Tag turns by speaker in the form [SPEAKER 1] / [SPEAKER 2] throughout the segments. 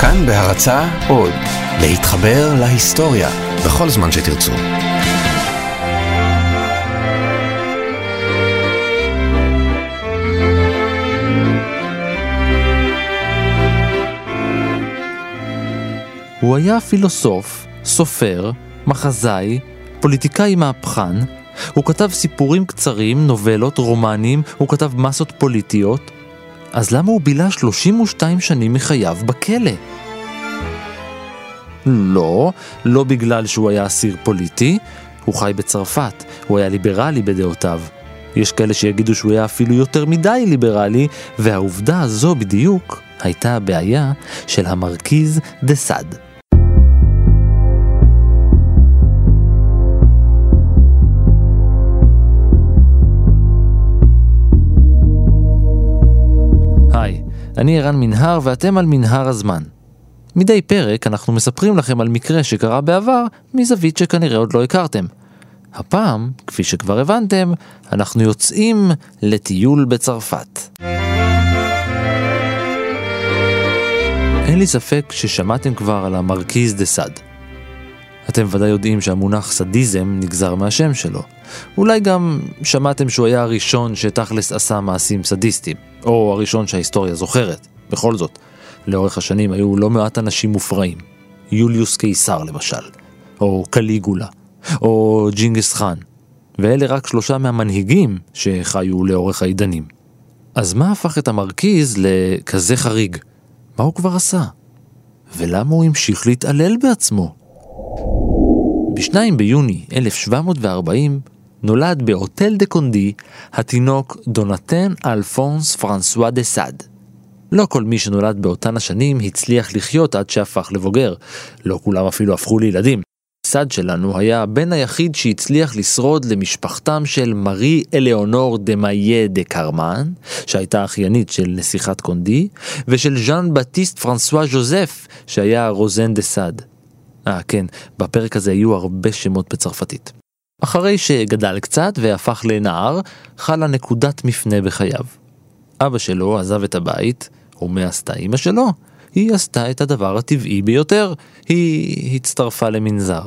[SPEAKER 1] כאן בהרצה עוד, להתחבר להיסטוריה בכל זמן שתרצו.
[SPEAKER 2] הוא היה פילוסוף, סופר, מחזאי, פוליטיקאי מהפכן, הוא כתב סיפורים קצרים, נובלות, רומנים, הוא כתב מסות פוליטיות. אז למה הוא בילה 32 שנים מחייו בכלא? לא, לא בגלל שהוא היה אסיר פוליטי, הוא חי בצרפת, הוא היה ליברלי בדעותיו. יש כאלה שיגידו שהוא היה אפילו יותר מדי ליברלי, והעובדה הזו בדיוק הייתה הבעיה של המרכיז דה סאד. היי, אני ערן מנהר ואתם על מנהר הזמן. מדי פרק אנחנו מספרים לכם על מקרה שקרה בעבר מזווית שכנראה עוד לא הכרתם. הפעם, כפי שכבר הבנתם, אנחנו יוצאים לטיול בצרפת. אין לי ספק ששמעתם כבר על המרכיז דה סאד. אתם ודאי יודעים שהמונח סדיזם נגזר מהשם שלו. אולי גם שמעתם שהוא היה הראשון שתכלס עשה מעשים סדיסטיים, או הראשון שההיסטוריה זוכרת. בכל זאת, לאורך השנים היו לא מעט אנשים מופרעים. יוליוס קיסר למשל, או קליגולה, או ג'ינגס חאן. ואלה רק שלושה מהמנהיגים שחיו לאורך העידנים. אז מה הפך את המרכיז לכזה חריג? מה הוא כבר עשה? ולמה הוא המשיך להתעלל בעצמו? ב-2 ביוני 1740 נולד באוטל דה קונדי התינוק דונסיאן אלפונס פרנסואה דה סאד. לא כל מי שנולד באותן השנים הצליח לחיות עד שהפך לבוגר, לא כולם אפילו הפכו לילדים. סאד שלנו היה הבן היחיד שהצליח לשרוד למשפחתם של מארי אלאונור דה מאיה דה קרמן, שהייתה אחיינית של נסיכת קונדי, ושל ז'אן בטיסט פרנסואה ז'וזף, שהיה רוזן דה סאד. אה, כן, בפרק הזה היו הרבה שמות בצרפתית. אחרי שגדל קצת והפך לנער, חלה נקודת מפנה בחייו. אבא שלו עזב את הבית, ומה עשתה אמא שלו? היא עשתה את הדבר הטבעי ביותר, היא הצטרפה למנזר.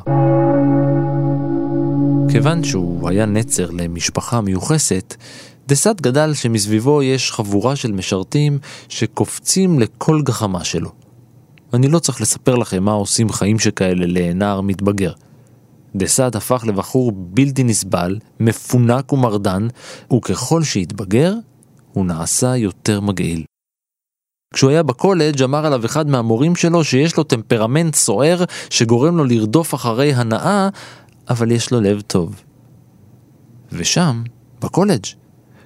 [SPEAKER 2] כיוון שהוא היה נצר למשפחה מיוחסת, דסת גדל שמסביבו יש חבורה של משרתים שקופצים לכל גחמה שלו. אני לא צריך לספר לכם מה עושים חיים שכאלה לנער מתבגר. דסד הפך לבחור בלתי נסבל, מפונק ומרדן, וככל שהתבגר, הוא נעשה יותר מגעיל. כשהוא היה בקולג' אמר עליו אחד מהמורים שלו שיש לו טמפרמנט סוער שגורם לו לרדוף אחרי הנאה, אבל יש לו לב טוב. ושם, בקולג',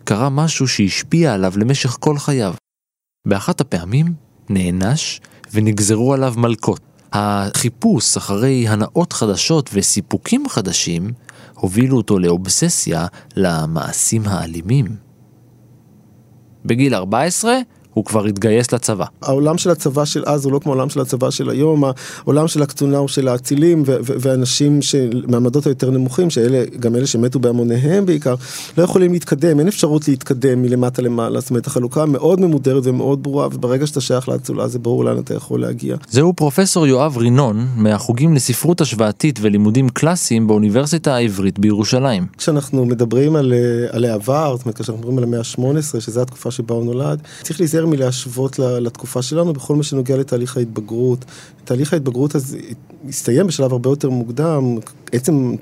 [SPEAKER 2] קרה משהו שהשפיע עליו למשך כל חייו. באחת הפעמים נענש ונגזרו עליו מלקות. החיפוש אחרי הנאות חדשות וסיפוקים חדשים הובילו אותו לאובססיה למעשים האלימים. בגיל 14 הוא כבר התגייס לצבא.
[SPEAKER 3] העולם של הצבא של אז הוא לא כמו העולם של הצבא של היום, העולם של הקצונה הוא של האצילים ואנשים מעמדות היותר נמוכים, שאלה, גם אלה שמתו בהמוניהם בעיקר, לא יכולים להתקדם, אין אפשרות להתקדם מלמטה למעלה, זאת אומרת החלוקה מאוד ממודרת ומאוד ברורה, וברגע שאתה שייך לאצולה זה ברור לאן אתה יכול להגיע.
[SPEAKER 2] זהו פרופסור יואב רינון, מהחוגים לספרות השוואתית ולימודים קלאסיים באוניברסיטה העברית בירושלים.
[SPEAKER 3] כשאנחנו מדברים על, על העבר, זאת אומרת כשאנחנו מדברים על המאה ה-18, שזו התקופה שבה הוא נולד, צריך להיזהר יותר מלהשוות לתקופה שלנו בכל מה שנוגע לתהליך ההתבגרות. תהליך ההתבגרות הזה הסתיים בשלב הרבה יותר מוקדם, עצם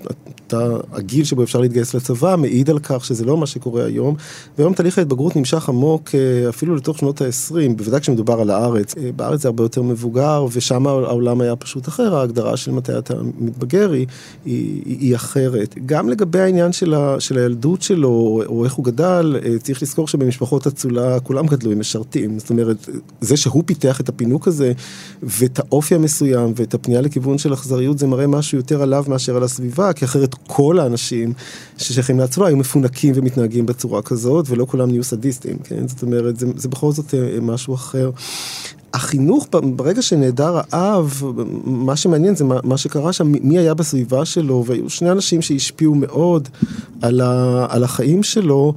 [SPEAKER 3] הגיל שבו אפשר להתגייס לצבא מעיד על כך שזה לא מה שקורה היום, והיום תהליך ההתבגרות נמשך עמוק אה, אפילו לתוך שנות ה-20, בוודאי כשמדובר על הארץ. אה, בארץ זה הרבה יותר מבוגר, ושם העולם היה פשוט אחר, ההגדרה של מתי אתה מתבגר היא, היא, היא אחרת. גם לגבי העניין של, ה, של הילדות שלו, או איך הוא גדל, אה, צריך לזכור שבמשפחות אצולה כולם גדלו עם משרתים, זאת אומרת, זה שהוא פיתח את הפינוק הזה, ואת האופי המסוים, ואת הפנייה לכיוון של אכזריות, זה מראה משהו יותר עליו מאשר על הסביבה, כי אחרת כל האנשים ששייכים להצבא היו מפונקים ומתנהגים בצורה כזאת, ולא כולם נהיו סדיסטים, כן? זאת אומרת, זה, זה בכל זאת אה, משהו אחר. החינוך, ברגע שנעדר האב, מה שמעניין זה מה, מה שקרה שם, מי היה בסביבה שלו, והיו שני אנשים שהשפיעו מאוד על, ה, על החיים שלו.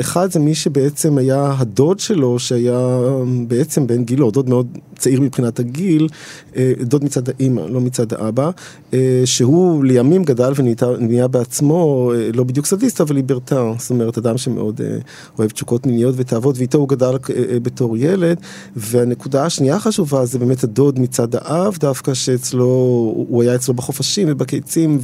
[SPEAKER 3] אחד זה מי שבעצם היה הדוד שלו, שהיה בעצם בן גילו, דוד מאוד צעיר מבחינת הגיל, דוד מצד האימא, לא מצד האבא, שהוא לימים גדל ונהיה בעצמו, לא בדיוק סדיסט, אבל ליברטר, זאת אומרת, אדם שמאוד אוהב תשוקות מיניות ותאוות, ואיתו הוא גדל בתור ילד. והנקודה השנייה החשובה זה באמת הדוד מצד האב, דווקא שאצלו, הוא היה אצלו בחופשים ובקיצים,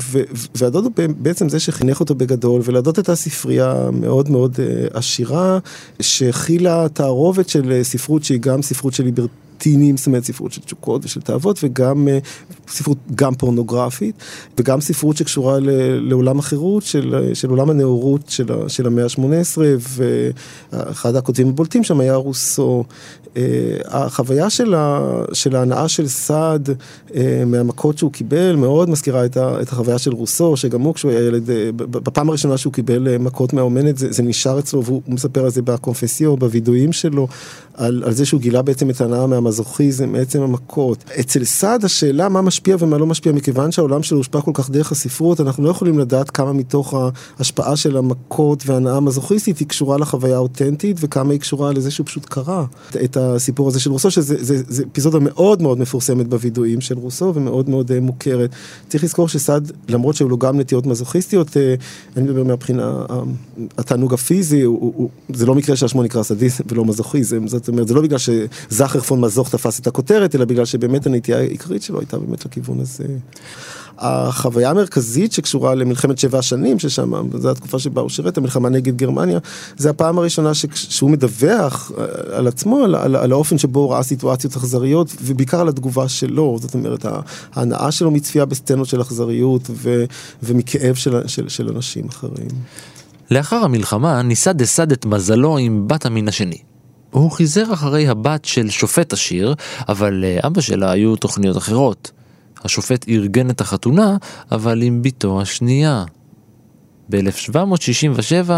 [SPEAKER 3] והדוד הוא בעצם זה שחינך אותו בגדול, ולדוד הייתה ספרייה מאוד מאוד עשירה, שהכילה תערובת של ספרות שהיא גם ספרות של ליברטר. טינים, זאת אומרת ספרות של תשוקות ושל תאוות וגם ספרות גם פורנוגרפית וגם ספרות שקשורה לעולם החירות של, של עולם הנאורות של, של המאה ה-18 ואחד הכותבים הבולטים שם היה רוסו. החוויה של, ה, של ההנאה של סעד מהמכות שהוא קיבל מאוד מזכירה את, ה, את החוויה של רוסו שגם הוא כשהוא היה ילד בפעם הראשונה שהוא קיבל מכות מהאומנת זה, זה נשאר אצלו והוא מספר על זה בקונפסיו בווידואים שלו על, על זה שהוא גילה בעצם את ההנאה מהמזוכיזם, מעצם המכות. אצל סעד השאלה מה משפיע ומה לא משפיע, מכיוון שהעולם שלו הושפע כל כך דרך הספרות, אנחנו לא יכולים לדעת כמה מתוך ההשפעה של המכות וההנאה המזוכיסטית היא קשורה לחוויה האותנטית, וכמה היא קשורה לזה שהוא פשוט קרא את הסיפור הזה של רוסו, שזה אפיזודה מאוד מאוד מפורסמת בווידואים של רוסו ומאוד מאוד uh, מוכרת. צריך לזכור שסעד, למרות שהיו לו גם נטיות מזוכיסטיות, uh, אני מדבר מהבחינה, uh, התענוג הפיזי, הוא, הוא, הוא, זה לא מקרה שהשמו נקרא סדיזם ולא מזוכיזם, זאת אומרת, זה לא בגלל שזכר פון מזוך תפס את הכותרת, אלא בגלל שבאמת הנטייה העיקרית שלו הייתה באמת לכיוון הזה. החוויה המרכזית שקשורה למלחמת שבע השנים, ששם, זו התקופה שבה הוא שירת, המלחמה נגד גרמניה, זה הפעם הראשונה ש, שהוא מדווח אה, על עצמו, על, על, על האופן שבו הוא ראה סיטואציות אכזריות, ובעיקר על התגובה שלו, זאת אומרת, ההנאה שלו מצפייה בסצנות של אכזריות ו, ומכאב של, של, של אנשים אחרים.
[SPEAKER 2] לאחר המלחמה ניסה דסד את מזלו עם בת המין השני. הוא חיזר אחרי הבת של שופט עשיר, אבל לאבא שלה היו תוכניות אחרות. השופט ארגן את החתונה, אבל עם בתו השנייה. ב-1767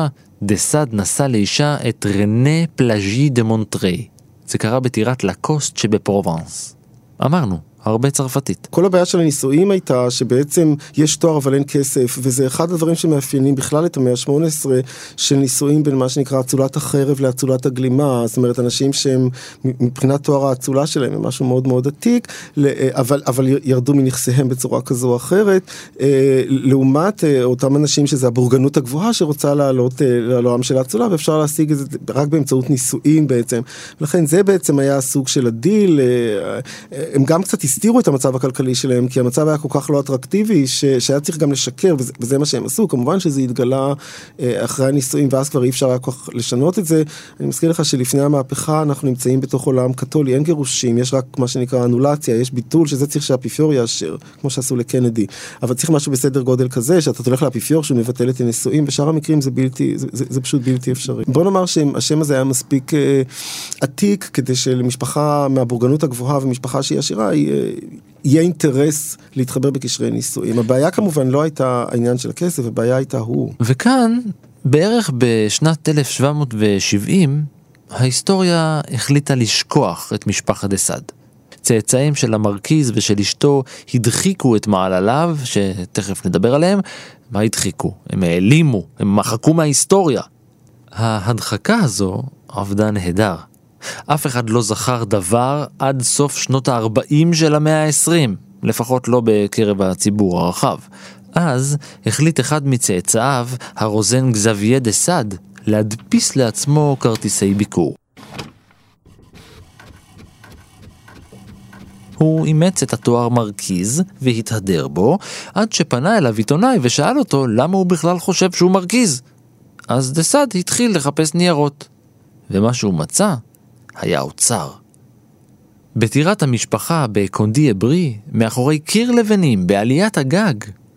[SPEAKER 2] דסאד נשא לאישה את רנה פלאז'י דה מונטרי. זה קרה בטירת לקוסט שבפרובנס. אמרנו, הרבה צרפתית.
[SPEAKER 3] כל הבעיה של הנישואים הייתה שבעצם יש תואר אבל אין כסף, וזה אחד הדברים שמאפיינים בכלל את המאה ה-18 של נישואים בין מה שנקרא אצולת החרב לאצולת הגלימה, זאת אומרת אנשים שהם מבחינת תואר האצולה שלהם הם משהו מאוד מאוד עתיק, אבל, אבל ירדו מנכסיהם בצורה כזו או אחרת, אה, לעומת אה, אותם אנשים שזה הבורגנות הגבוהה שרוצה לעלות אה, לעולם של האצולה, ואפשר להשיג את זה רק באמצעות נישואים בעצם. לכן זה בעצם היה הסוג של הדיל, הם גם קצת הסתירו את המצב הכלכלי שלהם, כי המצב היה כל כך לא אטרקטיבי, ש, שהיה צריך גם לשקר, וזה, וזה מה שהם עשו. כמובן שזה התגלה אה, אחרי הנישואים, ואז כבר אי אפשר היה כל כך לשנות את זה. אני מזכיר לך שלפני המהפכה אנחנו נמצאים בתוך עולם קתולי, אין גירושים, יש רק מה שנקרא אנולציה, יש ביטול, שזה צריך שהאפיפיור יאשר, כמו שעשו לקנדי. אבל צריך משהו בסדר גודל כזה, שאתה תלך לאפיפיור שהוא מבטל את הנישואים, בשאר המקרים זה בלתי, זה, זה, זה פשוט בלתי אפשרי. בוא נאמר שהשם הזה היה מספיק אה, עתיק, כדי שלמשפחה מהבורגנות הגבוהה ומשפחה שהיא עשירה, היא יהיה אינטרס להתחבר בקשרי נישואים. הבעיה כמובן לא הייתה העניין של הכסף, הבעיה הייתה הוא.
[SPEAKER 2] וכאן, בערך בשנת 1770, ההיסטוריה החליטה לשכוח את משפחת אסד. צאצאים של המרכיז ושל אשתו הדחיקו את מעלליו, שתכף נדבר עליהם. מה הדחיקו? הם העלימו, הם מחקו מההיסטוריה. ההדחקה הזו עבדה נהדר. אף אחד לא זכר דבר עד סוף שנות ה-40 של המאה ה-20, לפחות לא בקרב הציבור הרחב. אז החליט אחד מצאצאיו, הרוזן גזביה דה סאד, להדפיס לעצמו כרטיסי ביקור. הוא אימץ את התואר מרכיז והתהדר בו, עד שפנה אליו עיתונאי ושאל אותו למה הוא בכלל חושב שהוא מרכיז. אז דה סאד התחיל לחפש ניירות. ומה שהוא מצא היה אוצר. בטירת המשפחה בקונדי אברי, מאחורי קיר לבנים בעליית הגג,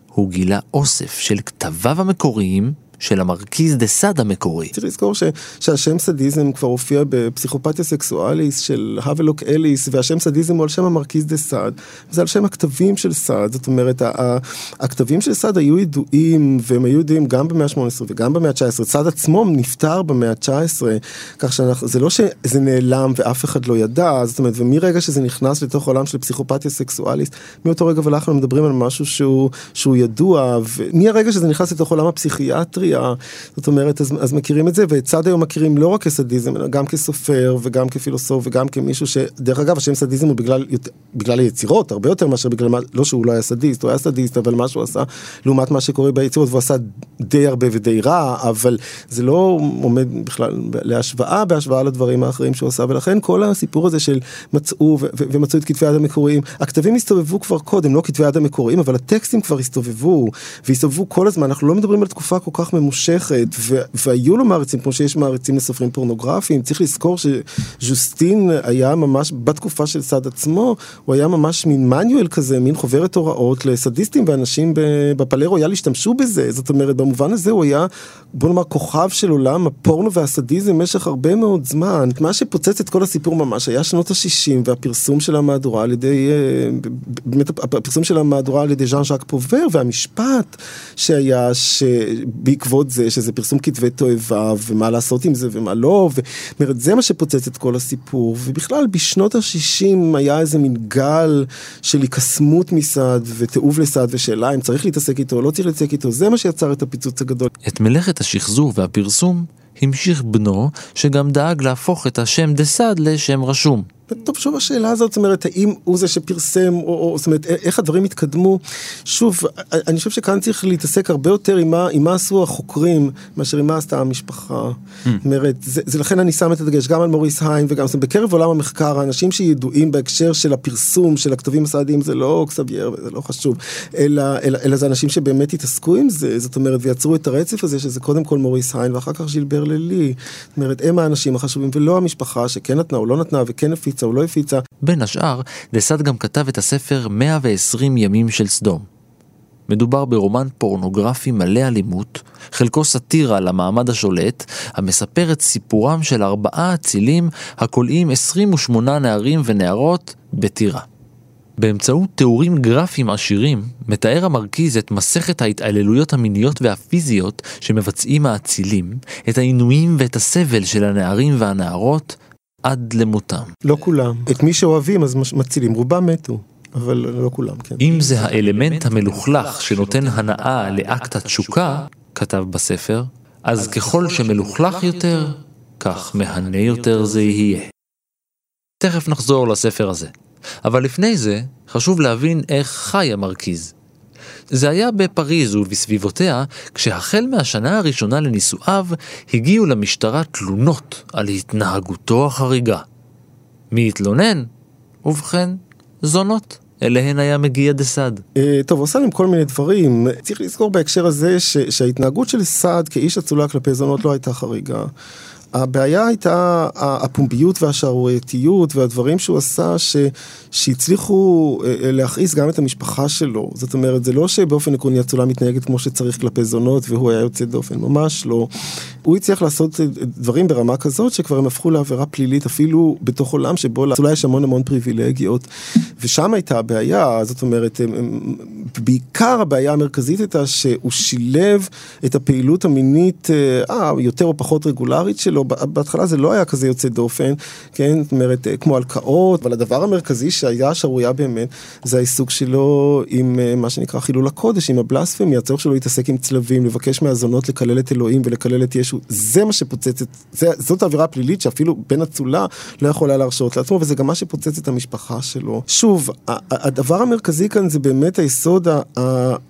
[SPEAKER 2] הוא גילה אוסף של כתביו המקוריים של המרכיז דה סאד המקורי.
[SPEAKER 3] צריך לזכור ש, שהשם סדיזם כבר הופיע ב Psychopathia Sexualis של האבלוק אליס, והשם סדיזם הוא על שם המרכיז דה סאד, זה על שם הכתבים של סאד, זאת אומרת, הכתבים של סאד היו ידועים, והם היו ידועים גם במאה ה-18 וגם במאה ה-19, סאד עצמו נפטר במאה ה-19, כך שזה לא שזה נעלם ואף אחד לא ידע, זאת אומרת, ומרגע שזה נכנס לתוך העולם של פסיכופתיה סקסואליסט, מאותו רגע ואנחנו מדברים על משהו שהוא, שהוא ידוע, ומהרגע שזה נכנס לתוך עולם הפסיכיאטריה, זאת אומרת, אז, אז מכירים את זה, ואת סאד היום מכירים לא רק כסדיזם, אלא גם כסופר, וגם כפילוסוף, וגם כמישהו ש... דרך אגב, השם סדיזם הוא בגלל, בגלל היצירות, הרבה יותר מאשר בגלל לא שהוא לא היה סדיסט, הוא היה סדיסט, אבל מה שהוא עשה, לעומת מה שקורה ביצירות, והוא עשה די הרבה ודי רע, אבל זה לא עומד בכלל להשוואה, בהשוואה לדברים האחרים שהוא עשה, ולכן כל הסיפור הזה של מצאו ומצאו את כתבי היד המקוריים, הכתבים הסתובבו כבר קודם, לא כתבי היד המקוריים, אבל הטקסטים כבר הסתובבו, והסתובבו כל הזמן, אנחנו לא מדברים על תקופה כל כך ממושכת, והיו לו מעריצים, כמו שיש מעריצים לסופרים פורנוגרפיים, צריך לזכור שז'וסטין היה ממש, בתקופה של סעד עצמו, הוא היה ממש מין מניואל כזה, מין חוברת הוראות לסדיסטים ואנשים בפלא רויאל השתמשו בזה, זאת אומרת, במובן הזה הוא היה, בוא נאמר, כוכב של עולם הפורנו והסדיזם במשך הרבה מאוד זמן. מה שפוצץ את כל הסיפור ממש היה שנות ה-60 והפרסום של המהדורה על ידי, אה, באמת הפרסום של המהדורה על ידי ז'אן ז'אק פובר והמשפט שהיה שבעקבות זה שזה פרסום כתבי תועבה ומה לעשות עם זה ומה לא, ואומרת זה מה שפוצץ את כל הסיפור ובכלל בשנות ה-60 היה איזה מין גל של היקסמות מסעד ותיעוב לסעד ושאלה אם צריך להתעסק איתו או לא צריך להתעסק איתו זה מה שיצר את הפיצוץ הגדול.
[SPEAKER 2] את מלאכת השחזור והפרסום המשיך בנו, שגם דאג להפוך את השם דה סאד לשם רשום.
[SPEAKER 3] טוב, שוב השאלה הזאת, זאת אומרת, האם הוא זה שפרסם, או, או זאת אומרת, איך הדברים התקדמו. שוב, אני חושב שכאן צריך להתעסק הרבה יותר עם מה, עם מה עשו החוקרים, מאשר עם מה עשתה המשפחה. Mm. זאת אומרת, זה, זה לכן אני שם את הדגש גם על מוריס היין וגם, זאת אומרת, בקרב עולם המחקר, האנשים שידועים בהקשר של הפרסום של הכתבים הסעדיים, זה לא קסבייר, זה לא חשוב, אלא, אלא, אלא זה אנשים שבאמת התעסקו עם זה, זאת אומרת, ויצרו את הרצף הזה, שזה קודם כל מוריס היין ואחר כך ז'ילבר ללי. זאת אומרת, הם האנשים החשובים, ולא המשפחה שכן נתנה או לא נתנה וכן הפיצה. הפיצה או לא הפיצה.
[SPEAKER 2] בין השאר, דסאד גם כתב את הספר 120 ימים של סדום. מדובר ברומן פורנוגרפי מלא אלימות, חלקו סאטירה למעמד השולט, המספר את סיפורם של ארבעה אצילים הכולאים 28 נערים ונערות בטירה. באמצעות תיאורים גרפיים עשירים, מתאר המרכיז את מסכת ההתעללויות המיניות והפיזיות שמבצעים האצילים, את העינויים ואת הסבל של הנערים והנערות, עד למותם.
[SPEAKER 3] לא כולם. את מי שאוהבים אז מצילים, רובם מתו. אבל לא כולם, כן.
[SPEAKER 2] אם זה האלמנט המלוכלך שנותן הנאה לאקט התשוקה, כתב בספר, אז ככל שמלוכלך יותר, כך מהנה יותר זה יהיה. תכף נחזור לספר הזה. אבל לפני זה, חשוב להבין איך חי המרכיז. זה היה בפריז ובסביבותיה, כשהחל מהשנה הראשונה לנישואיו, הגיעו למשטרה תלונות על התנהגותו החריגה. מי התלונן? ובכן, זונות. אליהן היה מגיע דה סעד.
[SPEAKER 3] אה, טוב, הוא עושה להם כל מיני דברים. צריך לזכור בהקשר הזה שההתנהגות של סעד כאיש אצולה כלפי זונות לא הייתה חריגה. הבעיה הייתה הפומביות והשערורייתיות והדברים שהוא עשה ש, שהצליחו אה, אה, להכעיס גם את המשפחה שלו. זאת אומרת, זה לא שבאופן עקרוני אצולה מתנהגת כמו שצריך כלפי זונות והוא היה יוצא דופן, ממש לא. הוא הצליח לעשות אה, דברים ברמה כזאת שכבר הם הפכו לעבירה פלילית אפילו בתוך עולם שבו לאצולה יש המון המון פריבילגיות. ושם הייתה הבעיה, זאת אומרת, בעיקר הבעיה המרכזית הייתה שהוא שילב את הפעילות המינית, אה, יותר או פחות רגולרית שלו. בהתחלה זה לא היה כזה יוצא דופן, כן, זאת אומרת, אה, כמו הלקאות, אבל הדבר המרכזי שהיה שערורייה באמת, זה העיסוק שלו עם אה, מה שנקרא חילול הקודש, עם הבלספמי, הצורך שלו להתעסק עם צלבים, לבקש מהזונות לקלל את אלוהים ולקלל את ישו, זה מה שפוצץ את, זה, זאת העבירה הפלילית שאפילו בן אצולה לא יכול היה להרשות לעצמו, וזה גם מה שפוצץ את המשפחה שלו. שוב, הדבר המרכזי כאן זה באמת היסוד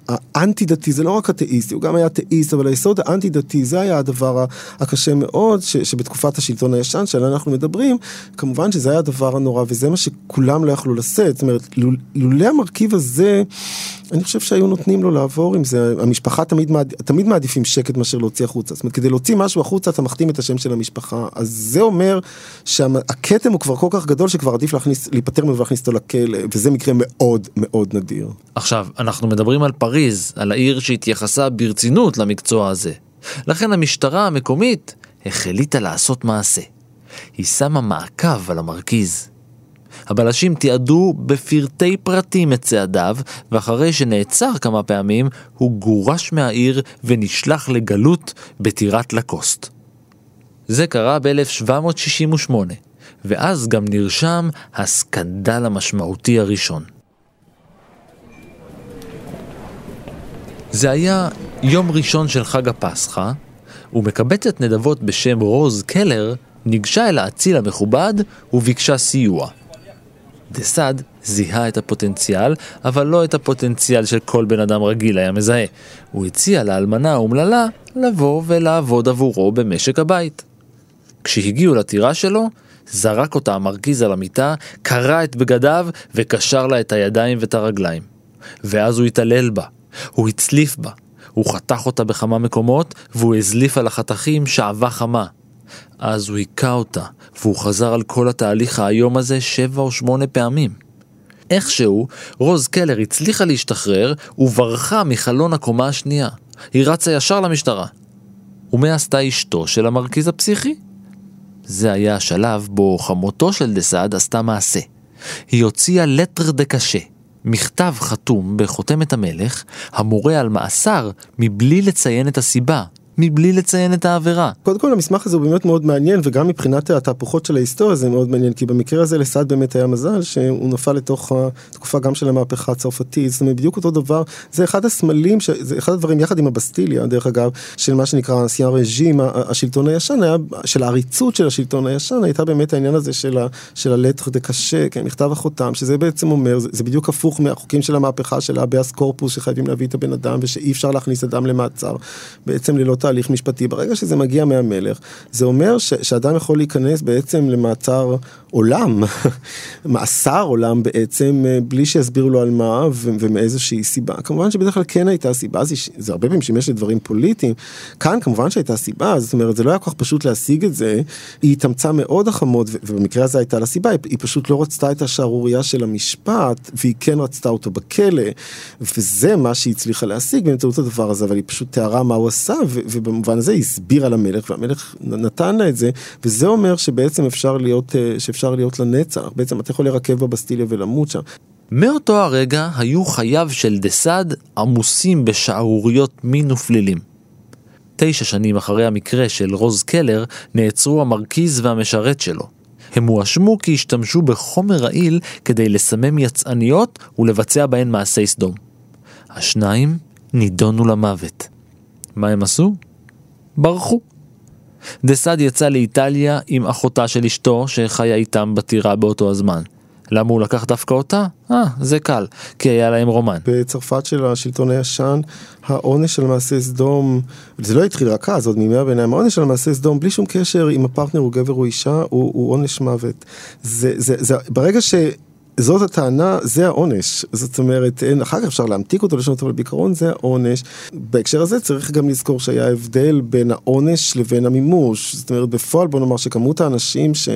[SPEAKER 3] האנטי דתי, זה לא רק אתאיסטי, הוא גם היה אתאיסט, אבל היסוד האנטי דתי, זה היה הדבר הקשה מאוד, ש, שבתקופת השלטון הישן שעליו אנחנו מדברים, כמובן שזה היה הדבר הנורא וזה מה שכולם לא יכלו לשאת, זאת אומרת, לולא המרכיב הזה, אני חושב שהיו נותנים לו לעבור עם זה, המשפחה תמיד, מעד, תמיד מעדיפים שקט מאשר להוציא החוצה, זאת אומרת, כדי להוציא משהו החוצה אתה מחתים את השם של המשפחה, אז זה אומר שהכתם הוא כבר כל כך גדול שכבר עדיף להכניס, להיפטר ממנו ולהכניס אותו לכלא, וזה מקרה מאוד מאוד נדיר.
[SPEAKER 2] עכשיו, אנחנו מדברים על פריז, על העיר שהתייחסה ברצינות למקצוע הזה. לכן המשטרה המקומית החליטה לעשות מעשה. היא שמה מעקב על המרכיז. הבלשים תיעדו בפרטי פרטים את צעדיו, ואחרי שנעצר כמה פעמים, הוא גורש מהעיר ונשלח לגלות בטירת לקוסט. זה קרה ב-1768, ואז גם נרשם הסקנדל המשמעותי הראשון. זה היה יום ראשון של חג הפסחא, ומקבצת נדבות בשם רוז קלר ניגשה אל האציל המכובד וביקשה סיוע. דה סאד זיהה את הפוטנציאל, אבל לא את הפוטנציאל של כל בן אדם רגיל היה מזהה. הוא הציע לאלמנה האומללה לבוא ולעבוד עבורו במשק הבית. כשהגיעו לטירה שלו, זרק אותה המרכיז על המיטה, קרע את בגדיו וקשר לה את הידיים ואת הרגליים. ואז הוא התעלל בה, הוא הצליף בה, הוא חתך אותה בכמה מקומות, והוא הזליף על החתכים שעווה חמה. אז הוא היכה אותה, והוא חזר על כל התהליך האיום הזה שבע או שמונה פעמים. איכשהו, רוז קלר הצליחה להשתחרר וברחה מחלון הקומה השנייה. היא רצה ישר למשטרה. ומה עשתה אשתו של המרכיז הפסיכי? זה היה השלב בו חמותו של דסאד עשתה מעשה. היא הוציאה לטר דה קשה, מכתב חתום בחותמת המלך, המורה על מאסר מבלי לציין את הסיבה, מבלי לציין את העבירה.
[SPEAKER 3] קודם כל המסמך הזה הוא באמת מאוד מעניין וגם מבחינת התהפוכות של ההיסטוריה זה מאוד מעניין כי במקרה הזה לסעד באמת היה מזל שהוא נפל לתוך התקופה גם של המהפכה הצרפתית זאת אומרת בדיוק אותו דבר זה אחד הסמלים זה אחד הדברים יחד עם הבסטיליה דרך אגב של מה שנקרא אנסיין רג'ים השלטון הישן היה של העריצות של השלטון הישן הייתה באמת העניין הזה של, ה, של הלטר דה קשה כן, מכתב החותם שזה בעצם אומר זה, זה בדיוק הפוך מהחוקים של המהפכה של האביאס קורפוס שחייבים להביא את הבן אדם ושאי אפשר להכניס אדם למעצר בעצם ללא תהליך משפטי, ברגע שזה מגיע מהמלך, זה אומר ש, שאדם יכול להיכנס בעצם למעצר עולם, מאסר עולם בעצם, אה, בלי שיסבירו לו על מה ו- ומאיזושהי סיבה. כמובן שבדרך כלל כן הייתה סיבה, זה, זה הרבה פעמים שימש לדברים פוליטיים. כאן כמובן שהייתה סיבה, זאת אומרת, זה לא היה כל כך פשוט להשיג את זה. היא התאמצה מאוד החמות, ובמקרה הזה הייתה לה סיבה, היא, היא פשוט לא רצתה את השערורייה של המשפט, והיא כן רצתה אותו בכלא, וזה מה שהיא הצליחה להשיג באמצעות הדבר הזה, אבל היא פשוט תיארה מה הוא עשה, ו- ובמובן הזה היא הסבירה למלך, והמלך נתן לה את זה, וזה אומר שבעצם אפשר להיות, אה, שאפשר אפשר להיות לנצח, בעצם אתה יכול לרכב בבסטיליה ולמות שם.
[SPEAKER 2] מאותו הרגע היו חייו של דסאד עמוסים בשערוריות מין ופלילים. תשע שנים אחרי המקרה של רוז קלר נעצרו המרכיז והמשרת שלו. הם הואשמו כי השתמשו בחומר רעיל כדי לסמם יצאניות ולבצע בהן מעשי סדום. השניים נידונו למוות. מה הם עשו? ברחו. דסאד יצא לאיטליה עם אחותה של אשתו שחיה איתם בטירה באותו הזמן. למה הוא לקח דווקא אותה? אה, זה קל, כי היה להם רומן.
[SPEAKER 3] בצרפת של השלטון הישן, העונש של מעשה סדום, זה לא התחיל רק אז, עוד מימי הביניים, העונש של מעשה סדום, בלי שום קשר אם הפרטנר הוא גבר או אישה, הוא, הוא עונש מוות. זה, זה, זה, ברגע ש... זאת הטענה, זה העונש. זאת אומרת, אין, אחר כך אפשר להמתיק אותו לשנות, אבל בעיקרון זה העונש. בהקשר הזה צריך גם לזכור שהיה הבדל בין העונש לבין המימוש. זאת אומרת, בפועל בוא נאמר שכמות האנשים ש,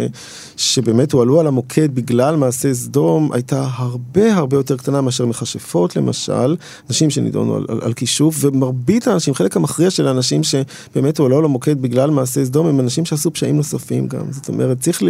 [SPEAKER 3] שבאמת הועלו על המוקד בגלל מעשה סדום הייתה הרבה הרבה יותר קטנה מאשר מכשפות למשל, נשים שנידונו על, על, על כישוף, ומרבית האנשים, חלק המכריע של האנשים שבאמת הועלו על המוקד בגלל מעשה סדום, הם אנשים שעשו פשעים נוספים גם. זאת אומרת, צריך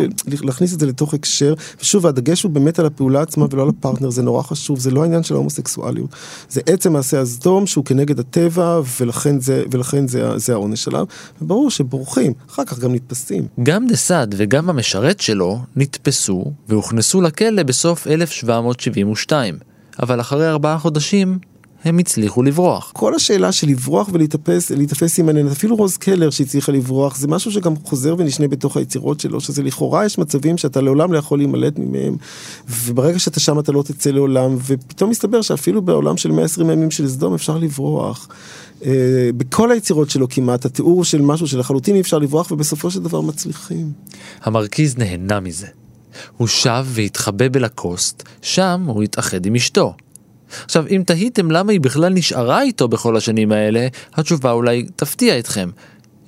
[SPEAKER 3] להכניס את זה לתוך הקשר, ושוב, הדגש הוא באמת על הפעולה עצמה ולא לפרטנר, זה נורא חשוב, זה לא העניין של ההומוסקסואליות. זה עצם מעשה הסדום שהוא כנגד הטבע, ולכן זה, ולכן זה, זה העונש שלו, וברור שבורחים, אחר כך גם נתפסים.
[SPEAKER 2] גם דסאד וגם המשרת שלו נתפסו והוכנסו לכלא בסוף 1772, אבל אחרי ארבעה חודשים הם הצליחו לברוח.
[SPEAKER 3] כל השאלה של לברוח ולהיתפס להיתפס עם עניין, אפילו רוז קלר שהצליחה לברוח, זה משהו שגם חוזר ונשנה בתוך היצירות שלו, שזה לכאורה יש מצבים שאתה לעולם לא יכול להימלט מהם, וברגע שאתה שם אתה לא תצא לעולם, ופתאום מסתבר שאפילו בעולם של 120 ימים של סדום אפשר לברוח. Uh, בכל היצירות שלו כמעט, התיאור של משהו שלחלוטין אי אפשר לברוח, ובסופו של דבר מצליחים.
[SPEAKER 2] המרכיז נהנה מזה. הוא שב והתחבא בלקוסט, שם הוא התאחד עם אשתו. עכשיו, אם תהיתם למה היא בכלל נשארה איתו בכל השנים האלה, התשובה אולי תפתיע אתכם.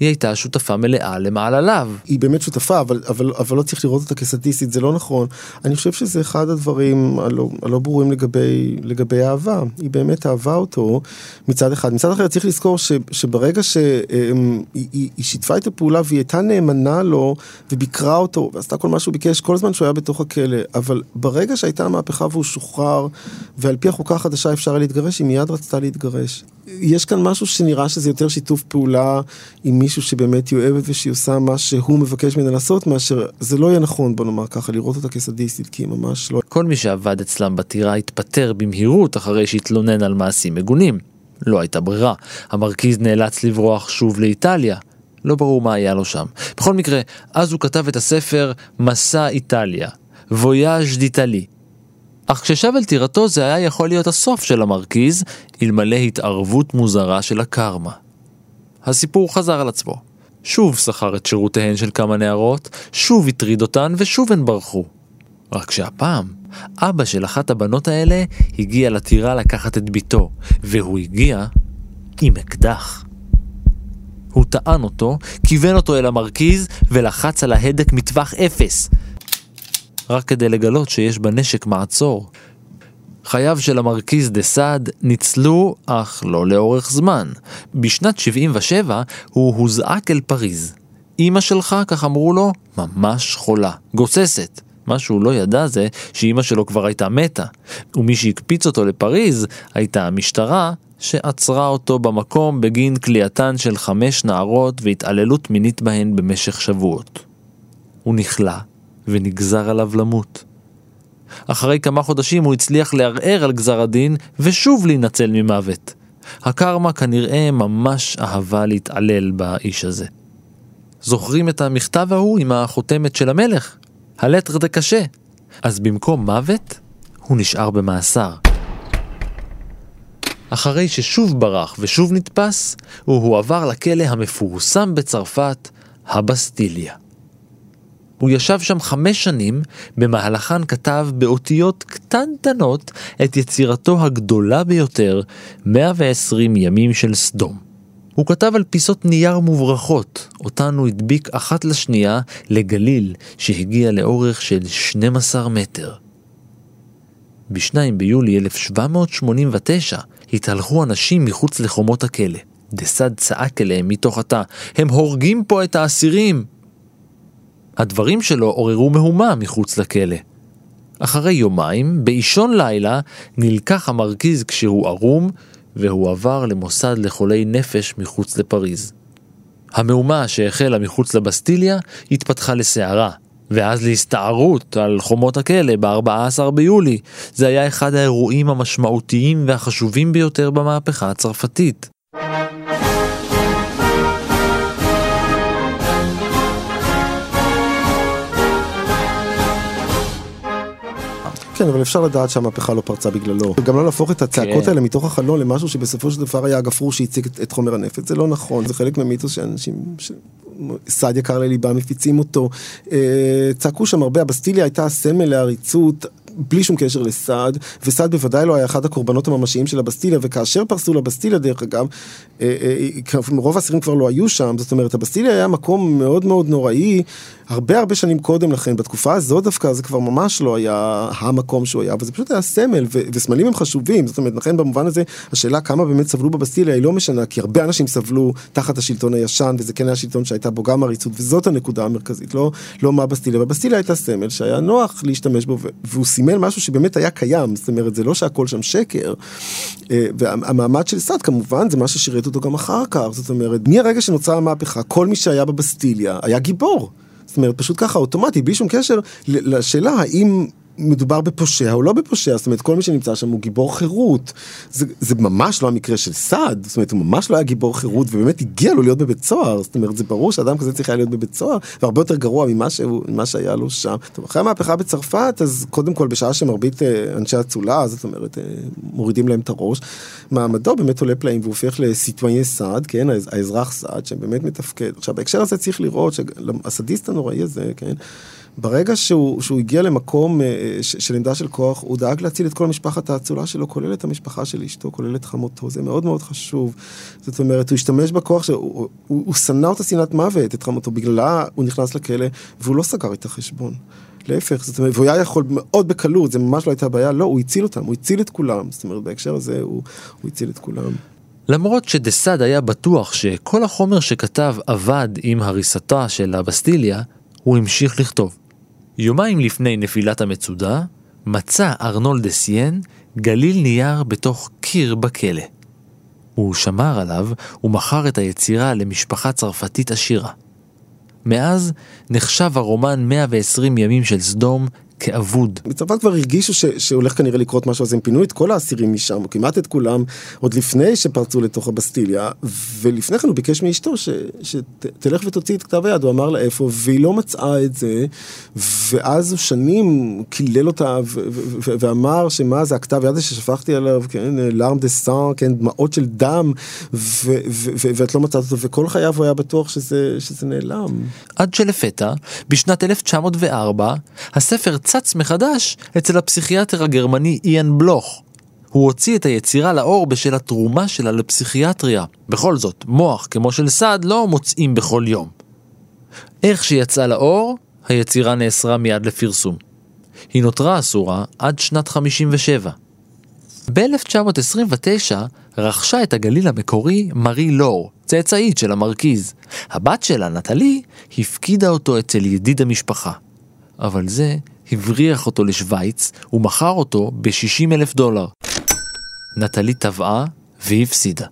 [SPEAKER 2] היא הייתה שותפה מלאה למעלליו.
[SPEAKER 3] היא באמת שותפה, אבל, אבל, אבל לא צריך לראות אותה כסדיסטית, זה לא נכון. אני חושב שזה אחד הדברים הלא, הלא ברורים לגבי, לגבי אהבה. היא באמת אהבה אותו מצד אחד. מצד אחר צריך לזכור ש, שברגע שהיא היא, היא שיתפה את הפעולה והיא הייתה נאמנה לו וביקרה אותו ועשתה כל מה שהוא ביקש כל הזמן שהוא היה בתוך הכלא, אבל ברגע שהייתה מהפכה והוא שוחרר ועל פי החוקה החדשה אפשר היה להתגרש, היא מיד רצתה להתגרש. יש כאן משהו שנראה שזה יותר שיתוף פעולה עם מישהו שבאמת היא אוהבת ושהיא עושה מה שהוא מבקש ממנה לעשות, מאשר זה לא יהיה נכון, בוא נאמר ככה, לראות אותה כסדיסטית, כי היא ממש לא...
[SPEAKER 2] כל מי שעבד אצלם בטירה התפטר במהירות אחרי שהתלונן על מעשים מגונים. לא הייתה ברירה, המרכיז נאלץ לברוח שוב לאיטליה. לא ברור מה היה לו שם. בכל מקרה, אז הוא כתב את הספר מסע איטליה, וויאז' דיטלי, אך כששב אל טירתו זה היה יכול להיות הסוף של המרכיז, אלמלא התערבות מוזרה של הקרמה. הסיפור חזר על עצמו. שוב שכר את שירותיהן של כמה נערות, שוב הטריד אותן ושוב הן ברחו. רק שהפעם, אבא של אחת הבנות האלה הגיע לטירה לקחת את ביתו, והוא הגיע עם אקדח. הוא טען אותו, כיוון אותו אל המרכיז ולחץ על ההדק מטווח אפס, רק כדי לגלות שיש בנשק מעצור. חייו של המרכיז דה סעד ניצלו, אך לא לאורך זמן. בשנת 77 הוא הוזעק אל פריז. אמא שלך, כך אמרו לו, ממש חולה, גוססת. מה שהוא לא ידע זה שאימא שלו כבר הייתה מתה, ומי שהקפיץ אותו לפריז הייתה המשטרה שעצרה אותו במקום בגין כליאתן של חמש נערות והתעללות מינית בהן במשך שבועות. הוא נכלא ונגזר עליו למות. אחרי כמה חודשים הוא הצליח לערער על גזר הדין ושוב להינצל ממוות. הקרמה כנראה ממש אהבה להתעלל באיש הזה. זוכרים את המכתב ההוא עם החותמת של המלך? הלטר דה קשה. אז במקום מוות, הוא נשאר במאסר. אחרי ששוב ברח ושוב נתפס, הוא הועבר לכלא המפורסם בצרפת, הבסטיליה. הוא ישב שם חמש שנים, במהלכן כתב באותיות קטנטנות את יצירתו הגדולה ביותר, 120 ימים של סדום. הוא כתב על פיסות נייר מוברחות, אותן הוא הדביק אחת לשנייה לגליל שהגיע לאורך של 12 מטר. ב-2 ביולי 1789 התהלכו אנשים מחוץ לחומות הכלא. דסד צעק אליהם מתוך התא, הם הורגים פה את האסירים! הדברים שלו עוררו מהומה מחוץ לכלא. אחרי יומיים, באישון לילה, נלקח המרכיז כשהוא ערום, והועבר למוסד לחולי נפש מחוץ לפריז. המהומה שהחלה מחוץ לבסטיליה התפתחה לסערה, ואז להסתערות על חומות הכלא ב-14 ביולי. זה היה אחד האירועים המשמעותיים והחשובים ביותר במהפכה הצרפתית.
[SPEAKER 3] כן, אבל אפשר לדעת שהמהפכה לא פרצה בגללו. וגם לא להפוך את הצעקות כן. האלה מתוך החלון למשהו שבסופו של דבר היה הגפרור שהציג את, את חומר הנפץ, זה לא נכון, זה חלק מהמיתוס שאנשים, ש... סעד יקר לליבם, מפיצים אותו. אה, צעקו שם הרבה, הבסטיליה הייתה סמל לעריצות, בלי שום קשר לסעד, וסעד בוודאי לא היה אחד הקורבנות הממשיים של הבסטיליה, וכאשר פרסו לבסטיליה דרך אגב, אה, אה, רוב האסירים כבר לא היו שם, זאת אומרת הבסטיליה היה מקום מאוד מאוד נוראי, הרבה הרבה שנים קודם לכן, בתקופה הזאת דווקא זה כבר ממש לא היה המקום שהוא היה, וזה פשוט היה סמל, ו- וסמלים הם חשובים, זאת אומרת, לכן במובן הזה, השאלה כמה באמת סבלו בבסטיליה היא לא משנה, כי הרבה אנשים סבלו תחת השלטון הישן, וזה כן היה שלטון שהייתה בו גם עריצות, וזאת הנקודה המרכזית, לא, לא מה בסטיליה, בבסטיליה הייתה סמל שהיה נוח להשתמש בו, והוא סימל משהו שבאמת היה קיים, זאת אומרת, זה לא שהכל שם שקר, אה, והמעמד של סעד כמובן זה מה ששירת אותו גם אחר כך, זאת אומרת, מהרגע שנוצרה המהפכה, כל מי שהיה בבסטיליה היה גיבור. זאת אומרת, פשוט ככה אוטומטי, בלי שום קשר לשאלה האם מדובר בפושע או לא בפושע, זאת אומרת כל מי שנמצא שם הוא גיבור חירות. זה, זה ממש לא המקרה של סעד, זאת אומרת הוא ממש לא היה גיבור חירות ובאמת הגיע לו להיות בבית סוהר, זאת אומרת זה ברור שאדם כזה צריך היה להיות בבית סוהר והרבה יותר גרוע ממה, שהוא, ממה שהיה לו שם. טוב, אחרי המהפכה בצרפת אז קודם כל בשעה שמרבית אה, אנשי אצולה, זאת אומרת אה, מורידים להם את הראש, מעמדו באמת עולה פלאים והוא הופך לסיטואיין סעד, כן, האזרח סעד שבאמת מתפקד. עכשיו בהקשר הזה צריך לראות שהסדיסט הנוראי הזה, כן, ברגע שהוא, שהוא הגיע למקום אה, ש, של עמדה של כוח, הוא דאג להציל את כל משפחת האצולה שלו, כולל את המשפחה של אשתו, כולל את חמותו. זה מאוד מאוד חשוב. זאת אומרת, הוא השתמש בכוח, שהוא, הוא, הוא, הוא שנא אותה שנאת מוות, את חמותו, בגללה הוא נכנס לכלא, והוא לא סגר את החשבון. להפך, זאת אומרת, והוא היה יכול מאוד בקלות, זה ממש לא הייתה בעיה, לא, הוא הציל אותם, הוא הציל את כולם. זאת אומרת, בהקשר הזה הוא, הוא הציל את כולם.
[SPEAKER 2] למרות שדסאד היה בטוח שכל החומר שכתב עבד עם הריסתה של הבסטיליה, הוא המשיך לכתוב. יומיים לפני נפילת המצודה, מצא ארנול דה סיין גליל נייר בתוך קיר בכלא. הוא שמר עליו ומכר את היצירה למשפחה צרפתית עשירה. מאז נחשב הרומן 120 ימים של סדום כאבוד.
[SPEAKER 3] בצרפת כבר הרגישו ש, שהולך כנראה לקרות משהו, אז הם פינו את כל האסירים משם, או כמעט את כולם, עוד לפני שפרצו לתוך הבסטיליה, ולפני כן הוא ביקש מאשתו ש, שתלך ותוציא את כתב היד, הוא אמר לה איפה, והיא לא מצאה את זה, ואז הוא שנים קילל אותה, ו, ו, ו, ואמר שמה זה הכתב יד ששפכתי עליו, כן, לארם דה סאן, כן, דמעות של דם, ו, ו, ו, ואת לא מצאת אותו, וכל חייו הוא היה בטוח שזה, שזה נעלם.
[SPEAKER 2] עד שלפתע, בשנת 1904, הספר צץ מחדש אצל הפסיכיאטר הגרמני איאן בלוך. הוא הוציא את היצירה לאור בשל התרומה שלה לפסיכיאטריה. בכל זאת, מוח כמו של סעד לא מוצאים בכל יום. איך שיצאה לאור, היצירה נאסרה מיד לפרסום. היא נותרה אסורה עד שנת 57. ב-1929 רכשה את הגליל המקורי מארי לור, צאצאית של המרכיז. הבת שלה, נטלי, הפקידה אותו אצל ידיד המשפחה. אבל זה הבריח אותו לשוויץ ומכר אותו ב-60 אלף דולר. נטלי טבעה והפסידה.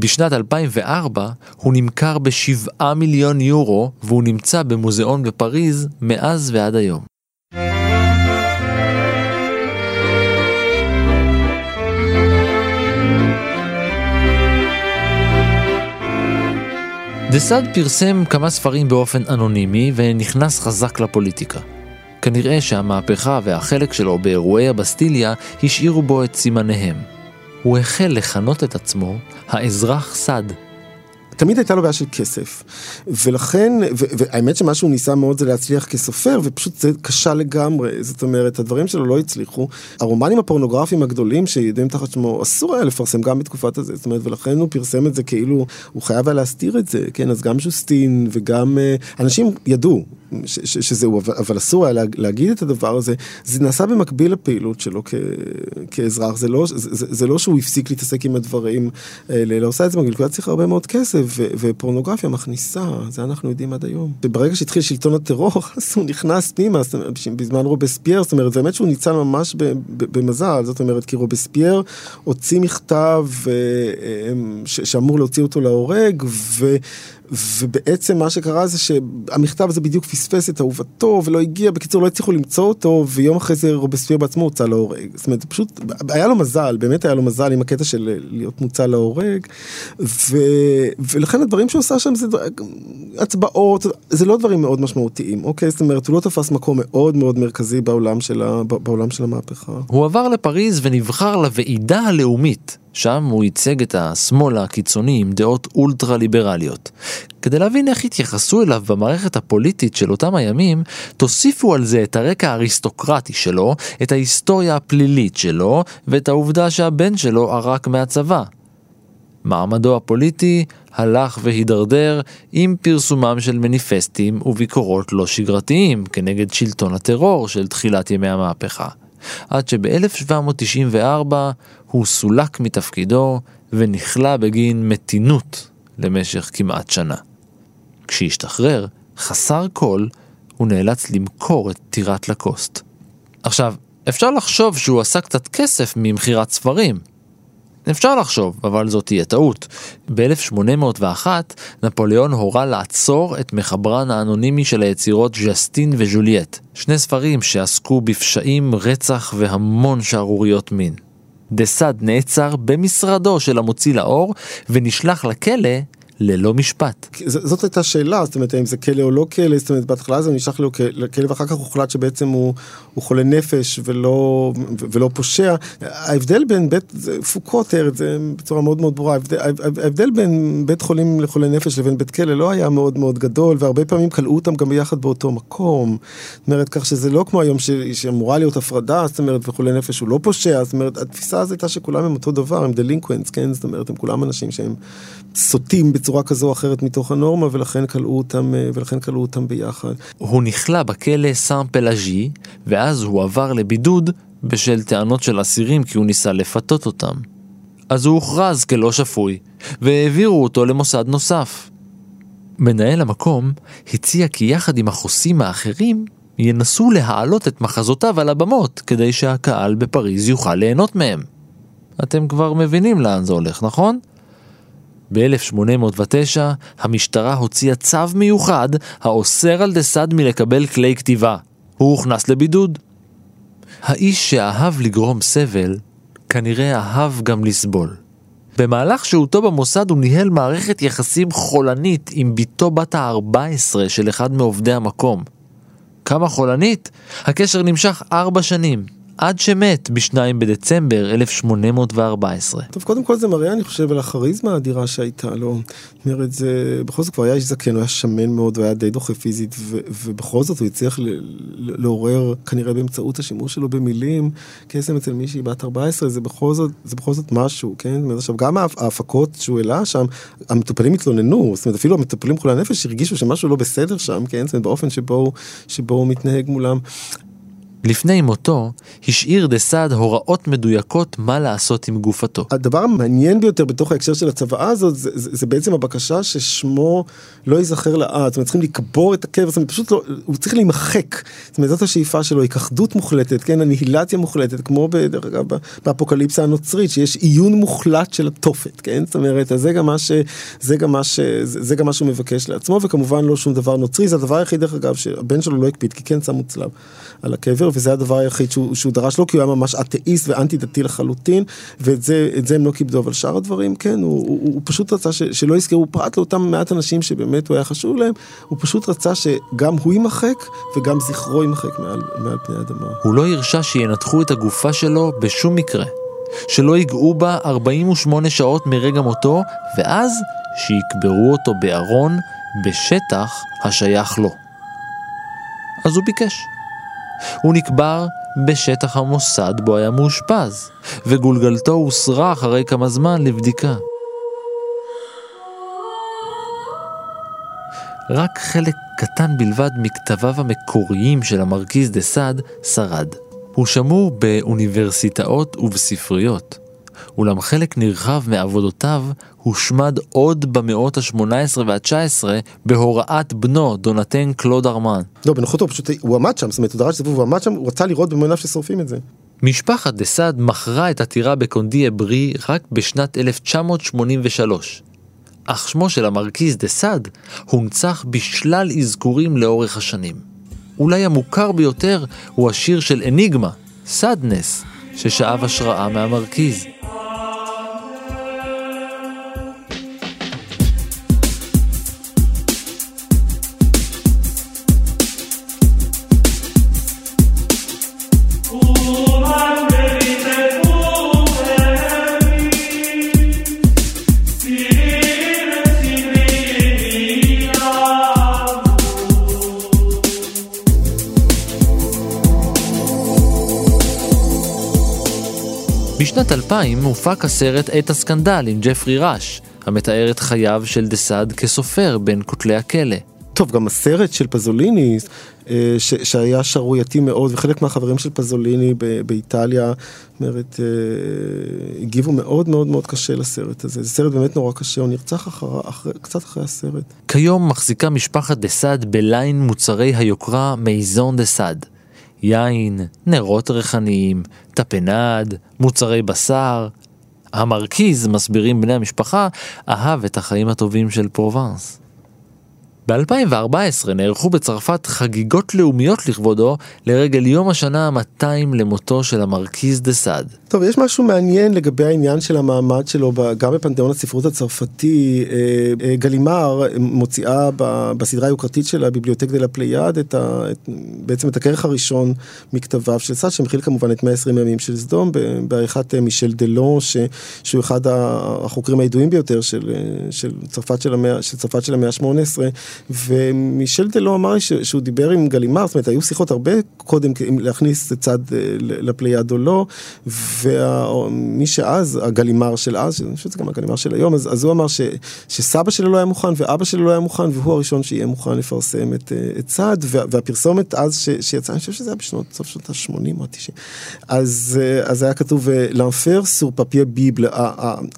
[SPEAKER 2] בשנת 2004 הוא נמכר ב-7 מיליון יורו והוא נמצא במוזיאון בפריז מאז ועד היום. דסאד פרסם כמה ספרים באופן אנונימי ונכנס חזק לפוליטיקה. כנראה שהמהפכה והחלק שלו באירועי הבסטיליה השאירו בו את סימניהם. הוא החל לכנות את עצמו האזרח סד.
[SPEAKER 3] תמיד הייתה לו בעיה של כסף, ולכן, והאמת שמה שהוא ניסה מאוד זה להצליח כסופר, ופשוט זה קשה לגמרי, זאת אומרת, הדברים שלו לא הצליחו. הרומנים הפורנוגרפיים הגדולים שידועים תחת שמו, אסור היה לפרסם גם בתקופת הזה, זאת אומרת, ולכן הוא פרסם את זה כאילו, הוא חייב היה להסתיר את זה, כן, אז גם ז'וסטין וגם, אה, אנשים ידעו, שזהו, אבל, אסור היה להגיד את הדבר הזה, זה נעשה במקביל לפעילות שלו כ, כאזרח, זה לא, זה, זה לא שהוא הפסיק להתעסק עם הדברים האלה, אלא עושה את זה בגלל שהוא היה צריך הרבה מאוד כסף, ו, ופורנוגרפיה מכניסה, זה אנחנו יודעים עד היום. וברגע שהתחיל שלטון הטרור, אז הוא נכנס פנימה, בזמן רובספייר, זאת אומרת, באמת שהוא ניצל ממש במזל, זאת אומרת, כי רובספייר הוציא מכתב אה, אה, שאמור להוציא אותו להורג, ו... ובעצם מה שקרה זה שהמכתב הזה בדיוק פספס את אהובתו ולא הגיע, בקיצור לא הצליחו למצוא אותו, ויום אחרי זה רובספיר בעצמו הוצא להורג. זאת אומרת, פשוט, היה לו מזל, באמת היה לו מזל עם הקטע של להיות מוצא להורג, ו, ולכן הדברים שהוא עשה שם זה הצבעות, זה לא דברים מאוד משמעותיים, אוקיי? זאת אומרת, הוא לא תפס מקום מאוד מאוד מרכזי בעולם של, ה, בעולם של המהפכה.
[SPEAKER 2] הוא עבר לפריז ונבחר לוועידה הלאומית. שם הוא ייצג את השמאל הקיצוני עם דעות אולטרה ליברליות. כדי להבין איך התייחסו אליו במערכת הפוליטית של אותם הימים, תוסיפו על זה את הרקע האריסטוקרטי שלו, את ההיסטוריה הפלילית שלו, ואת העובדה שהבן שלו ערק מהצבא. מעמדו הפוליטי הלך והידרדר עם פרסומם של מניפסטים וביקורות לא שגרתיים כנגד שלטון הטרור של תחילת ימי המהפכה. עד שב-1794 הוא סולק מתפקידו ונכלא בגין מתינות למשך כמעט שנה. כשהשתחרר, חסר כל, הוא נאלץ למכור את טירת לקוסט. עכשיו, אפשר לחשוב שהוא עשה קצת כסף ממכירת ספרים, אפשר לחשוב, אבל זאת תהיה טעות. ב-1801 נפוליאון הורה לעצור את מחברן האנונימי של היצירות ז'סטין וז'וליאט, שני ספרים שעסקו בפשעים, רצח והמון שערוריות מין. דה סאד נעצר במשרדו של המוציא לאור ונשלח לכלא ללא משפט.
[SPEAKER 3] זאת הייתה שאלה, זאת אומרת, האם זה כלא או לא כלא, זאת אומרת, בהתחלה זה נשלח לכלא ואחר כך הוחלט שבעצם הוא, הוא חולה נפש ולא, ולא פושע. ההבדל בין בית, פוקו תיאר את זה בצורה מאוד מאוד ברורה, ההבדל, ההבדל בין בית חולים לחולה נפש לבין בית כלא לא היה מאוד מאוד גדול, והרבה פעמים כלאו אותם גם ביחד באותו מקום. זאת אומרת, כך שזה לא כמו היום ש, שאמורה להיות הפרדה, זאת אומרת, וחולה נפש הוא לא פושע, זאת אומרת, התפיסה הזו הייתה שכולם הם אותו דבר, הם delinquents, כן? זאת אומרת, הם כולם אנשים שהם סוטים בצורה כזו או אחרת מתוך הנורמה, ולכן כלאו אותם, אה, ולכן כלאו אותם ביחד.
[SPEAKER 2] הוא נכלא בכלא סן פלאז'י, ואז הוא עבר לבידוד בשל טענות של אסירים כי הוא ניסה לפתות אותם. אז הוא הוכרז כלא שפוי, והעבירו אותו למוסד נוסף. מנהל המקום הציע כי יחד עם החוסים האחרים ינסו להעלות את מחזותיו על הבמות כדי שהקהל בפריז יוכל ליהנות מהם. אתם כבר מבינים לאן זה הולך, נכון? ב-1809 המשטרה הוציאה צו מיוחד האוסר על דסד מלקבל כלי כתיבה. הוא הוכנס לבידוד. האיש שאהב לגרום סבל, כנראה אהב גם לסבול. במהלך שהותו במוסד הוא ניהל מערכת יחסים חולנית עם בתו בת ה-14 של אחד מעובדי המקום. כמה חולנית? הקשר נמשך ארבע שנים, עד שמת ב-2 בדצמבר 1814.
[SPEAKER 3] טוב, קודם כל זה מראה, אני חושב, על הכריזמה האדירה שהייתה לו. זאת אומרת, זה, בכל זאת כבר היה איש זקן, הוא היה שמן מאוד, הוא היה די דוחה פיזית, ו, ובכל זאת הוא הצליח לעורר, כנראה באמצעות השימוש שלו במילים, קסם אצל מישהי בת 14, זה בכל זאת, זה בכל זאת משהו, כן? זאת עכשיו, גם ההפקות שהוא העלה שם, המטופלים התלוננו, זאת אומרת, אפילו המטופלים חולי הנפש הרגישו שמשהו לא בסדר שם, כן? זאת אומרת, באופן שבו, שבו הוא מתנהג מולם.
[SPEAKER 2] לפני מותו, השאיר דסעד הוראות מדויקות מה לעשות עם גופתו.
[SPEAKER 3] הדבר המעניין ביותר בתוך ההקשר של הצוואה הזאת, זה, זה, זה בעצם הבקשה ששמו לא ייזכר לעד. זאת אומרת, צריכים לקבור את הקבר, זאת אומרת, פשוט לא, הוא צריך להימחק. זאת אומרת, זאת השאיפה שלו, היכחדות מוחלטת, כן, הניהילציה מוחלטת, כמו בדרך אגב באפוקליפסה הנוצרית, שיש עיון מוחלט של התופת, כן? זאת אומרת, אז זה גם מה ש... זה גם מה ש... זה גם מה שהוא מבקש לעצמו, וכמובן לא שום דבר נוצרי, זה הדבר היחיד, דרך אגב, שהבן שלו לא הקפיד, כי כן שמו צלב על הקבר. וזה הדבר היחיד שהוא, שהוא דרש לו, כי הוא היה ממש אתאיסט ואנטי דתי לחלוטין, ואת זה, זה הם לא כיבדו, אבל שאר הדברים, כן, הוא, הוא, הוא פשוט רצה ש, שלא יזכרו, פרט לאותם מעט אנשים שבאמת הוא היה חשוב להם, הוא פשוט רצה שגם הוא יימחק וגם זכרו יימחק מעל, מעל פני האדמה.
[SPEAKER 2] הוא לא הרשה שינתחו את הגופה שלו בשום מקרה. שלא ייגעו בה 48 שעות מרגע מותו, ואז שיקברו אותו בארון בשטח השייך לו. אז הוא ביקש. הוא נקבר בשטח המוסד בו היה מאושפז, וגולגלתו הוסרה אחרי כמה זמן לבדיקה. רק חלק קטן בלבד מכתביו המקוריים של המרקיז דה סאד שרד. הוא שמור באוניברסיטאות ובספריות. אולם חלק נרחב מעבודותיו הושמד עוד במאות ה-18 וה-19 בהוראת בנו, דונסיאן קלוד ארמן.
[SPEAKER 3] לא, בנוכחותו פשוט, הוא עמד שם, זאת אומרת, הוא דרש סיבוב, הוא עמד שם, הוא רצה לראות במו עיניו ששורפים את זה.
[SPEAKER 2] משפחת דה סעד מכרה את הטירה בקונדי אברי רק בשנת 1983. אך שמו של המרכיז דה סעד הונצח בשלל אזכורים לאורך השנים. אולי המוכר ביותר הוא השיר של אניגמה, Sadeness, ששאב השראה מהמרכיז. בשנת 2000 הופק הסרט "עט הסקנדל" עם ג'פרי ראש, המתאר את חייו של דסאד כסופר בין כותלי הכלא.
[SPEAKER 3] טוב, גם הסרט של פזוליני, אה, ש, שהיה שערורייתי מאוד, וחלק מהחברים של פזוליני ב, באיטליה, אומרת, אה, הגיבו מאוד מאוד מאוד קשה לסרט הזה. זה סרט באמת נורא קשה, הוא נרצח אחר, אחר, קצת אחרי הסרט.
[SPEAKER 2] כיום מחזיקה משפחת דסאד בליין מוצרי היוקרה Maison de Sade. יין, נרות ריחניים, טפנד, מוצרי בשר. המרכיז, מסבירים בני המשפחה, אהב את החיים הטובים של פרובנס. ב-2014 נערכו בצרפת חגיגות לאומיות לכבודו לרגל יום השנה ה-200 למותו של המרקיז דה סאד.
[SPEAKER 3] טוב, יש משהו מעניין לגבי העניין של המעמד שלו גם בפנתיאון הספרות הצרפתי. אה, אה, גלימאר מוציאה בסדרה היוקרתית שלה, Bibliothèque de la Pléiade, את ה, את, בעצם את הכרך הראשון מכתביו של סאד, שמכיל כמובן את 120 ימים של סדום, בעריכת אה, מישל דלון, שהוא אחד החוקרים הידועים ביותר של, של צרפת של המאה, של צרפת של המאה ה-18. ומישל דלון אמר לי שהוא דיבר עם גלימאר, זאת אומרת, היו שיחות הרבה קודם להכניס סאד אה, לפליאד או לא, ומי שאז, הגלימאר של אז, אני חושב שזה גם הגלימאר של היום, אז, אז הוא אמר ש, שסבא שלו לא היה מוכן ואבא שלו לא היה מוכן, והוא הראשון שיהיה מוכן לפרסם את, אה, את צד, וה, והפרסומת אז ש, שיצאה, אני חושב שזה היה בשנות, סוף שנות ה-80 או ה-90, אז, אה, אז היה כתוב לאנפר סור פפיה ביבל,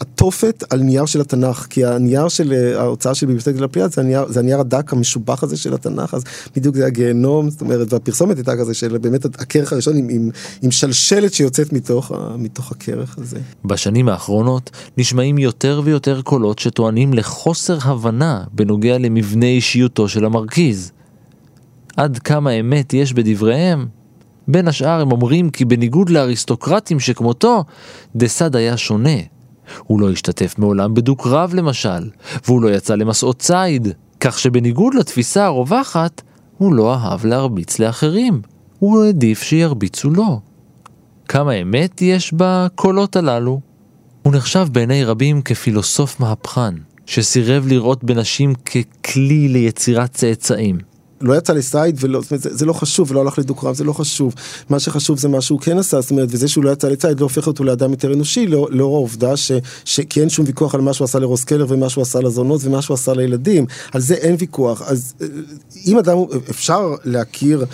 [SPEAKER 3] התופת על נייר של התנ"ך, כי הנייר של ההוצאה של ביבליוטק לפליאד זה הנייר, זה הנייר הדק המשובח הזה של התנ"ך, אז בדיוק זה הגיהנום, זאת אומרת, והפרסומת הייתה כזה של באמת הכרך הראשון עם, עם, עם שלשלת שיוצאת מתוך, מתוך הכרך הזה.
[SPEAKER 2] בשנים האחרונות נשמעים יותר ויותר קולות שטוענים לחוסר הבנה בנוגע למבנה אישיותו של המרכיז. עד כמה אמת יש בדבריהם? בין השאר הם אומרים כי בניגוד לאריסטוקרטים שכמותו, דסד היה שונה. הוא לא השתתף מעולם בדו-קרב למשל, והוא לא יצא למסעות ציד. כך שבניגוד לתפיסה הרווחת, הוא לא אהב להרביץ לאחרים, הוא העדיף שירביצו לו. כמה אמת יש בקולות הללו? הוא נחשב בעיני רבים כפילוסוף מהפכן, שסירב לראות בנשים ככלי ליצירת צאצאים.
[SPEAKER 3] לא יצא לסייד ולא, זאת אומרת, זה, זה לא חשוב, ולא הלך לדו קרב, זה לא חשוב. מה שחשוב זה מה שהוא כן עשה, זאת אומרת, וזה שהוא לא יצא לסייד לא הופך אותו לאדם יותר אנושי, לאור לא, העובדה ש, שכי אין שום ויכוח על מה שהוא עשה לרוס קלר ומה שהוא עשה לזונות ומה שהוא עשה לילדים, על זה אין ויכוח. אז אה, אם אדם, אפשר להכיר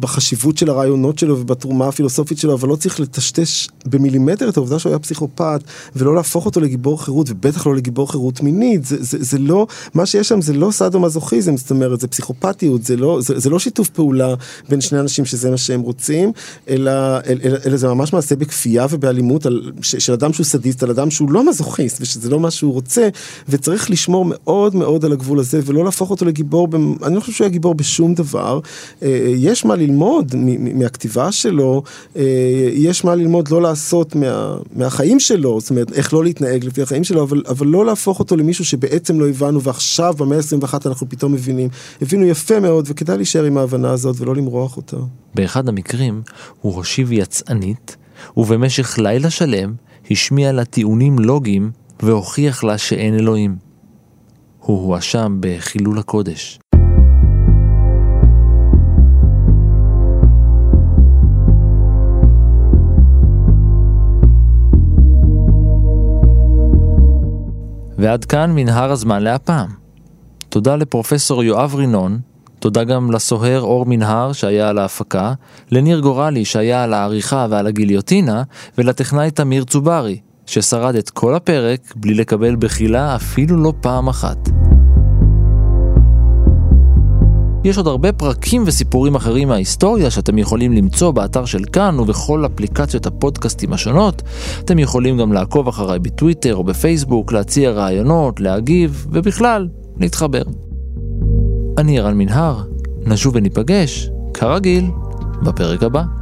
[SPEAKER 3] בחשיבות של הרעיונות שלו ובתרומה הפילוסופית שלו, אבל לא צריך לטשטש במילימטר את העובדה שהוא היה פסיכופת, ולא להפוך אותו לגיבור חירות, ובטח לא לגיבור חירות מינית. זה, זה, זה לא, מה שיש שם זה לא סאדו מזוכיזם, זאת אומרת, זה פסיכופתיות, זה לא, זה, זה לא שיתוף פעולה בין שני אנשים שזה מה שהם רוצים, אלא, אלא, אלא זה ממש מעשה בכפייה ובאלימות על, ש, של אדם שהוא סדיסט, על אדם שהוא לא מזוכיסט, ושזה לא מה שהוא רוצה, וצריך לשמור מאוד מאוד על הגבול הזה, ולא להפוך אותו לגיבור, במ, אני לא חושב שהוא היה גיבור בשום דבר. אה, יש מה ללמוד מהכתיבה שלו, אה, יש מה ללמוד לא לעשות מה, מהחיים שלו, זאת אומרת, איך לא להתנהג לפי החיים שלו, אבל, אבל לא להפוך אותו למישהו שבעצם לא הבנו, ועכשיו במאה ה-21 אנחנו פתאום מבינים. הבינו יפה מאוד, וכדאי להישאר עם ההבנה הזאת ולא למרוח אותה.
[SPEAKER 2] באחד המקרים הוא הושיב יצאנית, ובמשך לילה שלם השמיע לה טיעונים לוגיים והוכיח לה שאין אלוהים. הוא הואשם בחילול הקודש. ועד כאן מנהר הזמן להפעם. תודה לפרופסור יואב רינון, תודה גם לסוהר אור מנהר שהיה על ההפקה, לניר גורלי שהיה על העריכה ועל הגיליוטינה, ולטכנאי תמיר צוברי, ששרד את כל הפרק בלי לקבל בחילה אפילו לא פעם אחת. יש עוד הרבה פרקים וסיפורים אחרים מההיסטוריה שאתם יכולים למצוא באתר של כאן ובכל אפליקציות הפודקאסטים השונות. אתם יכולים גם לעקוב אחריי בטוויטר או בפייסבוק, להציע רעיונות, להגיב, ובכלל, להתחבר. אני ערן מנהר, נשוב וניפגש, כרגיל, בפרק הבא.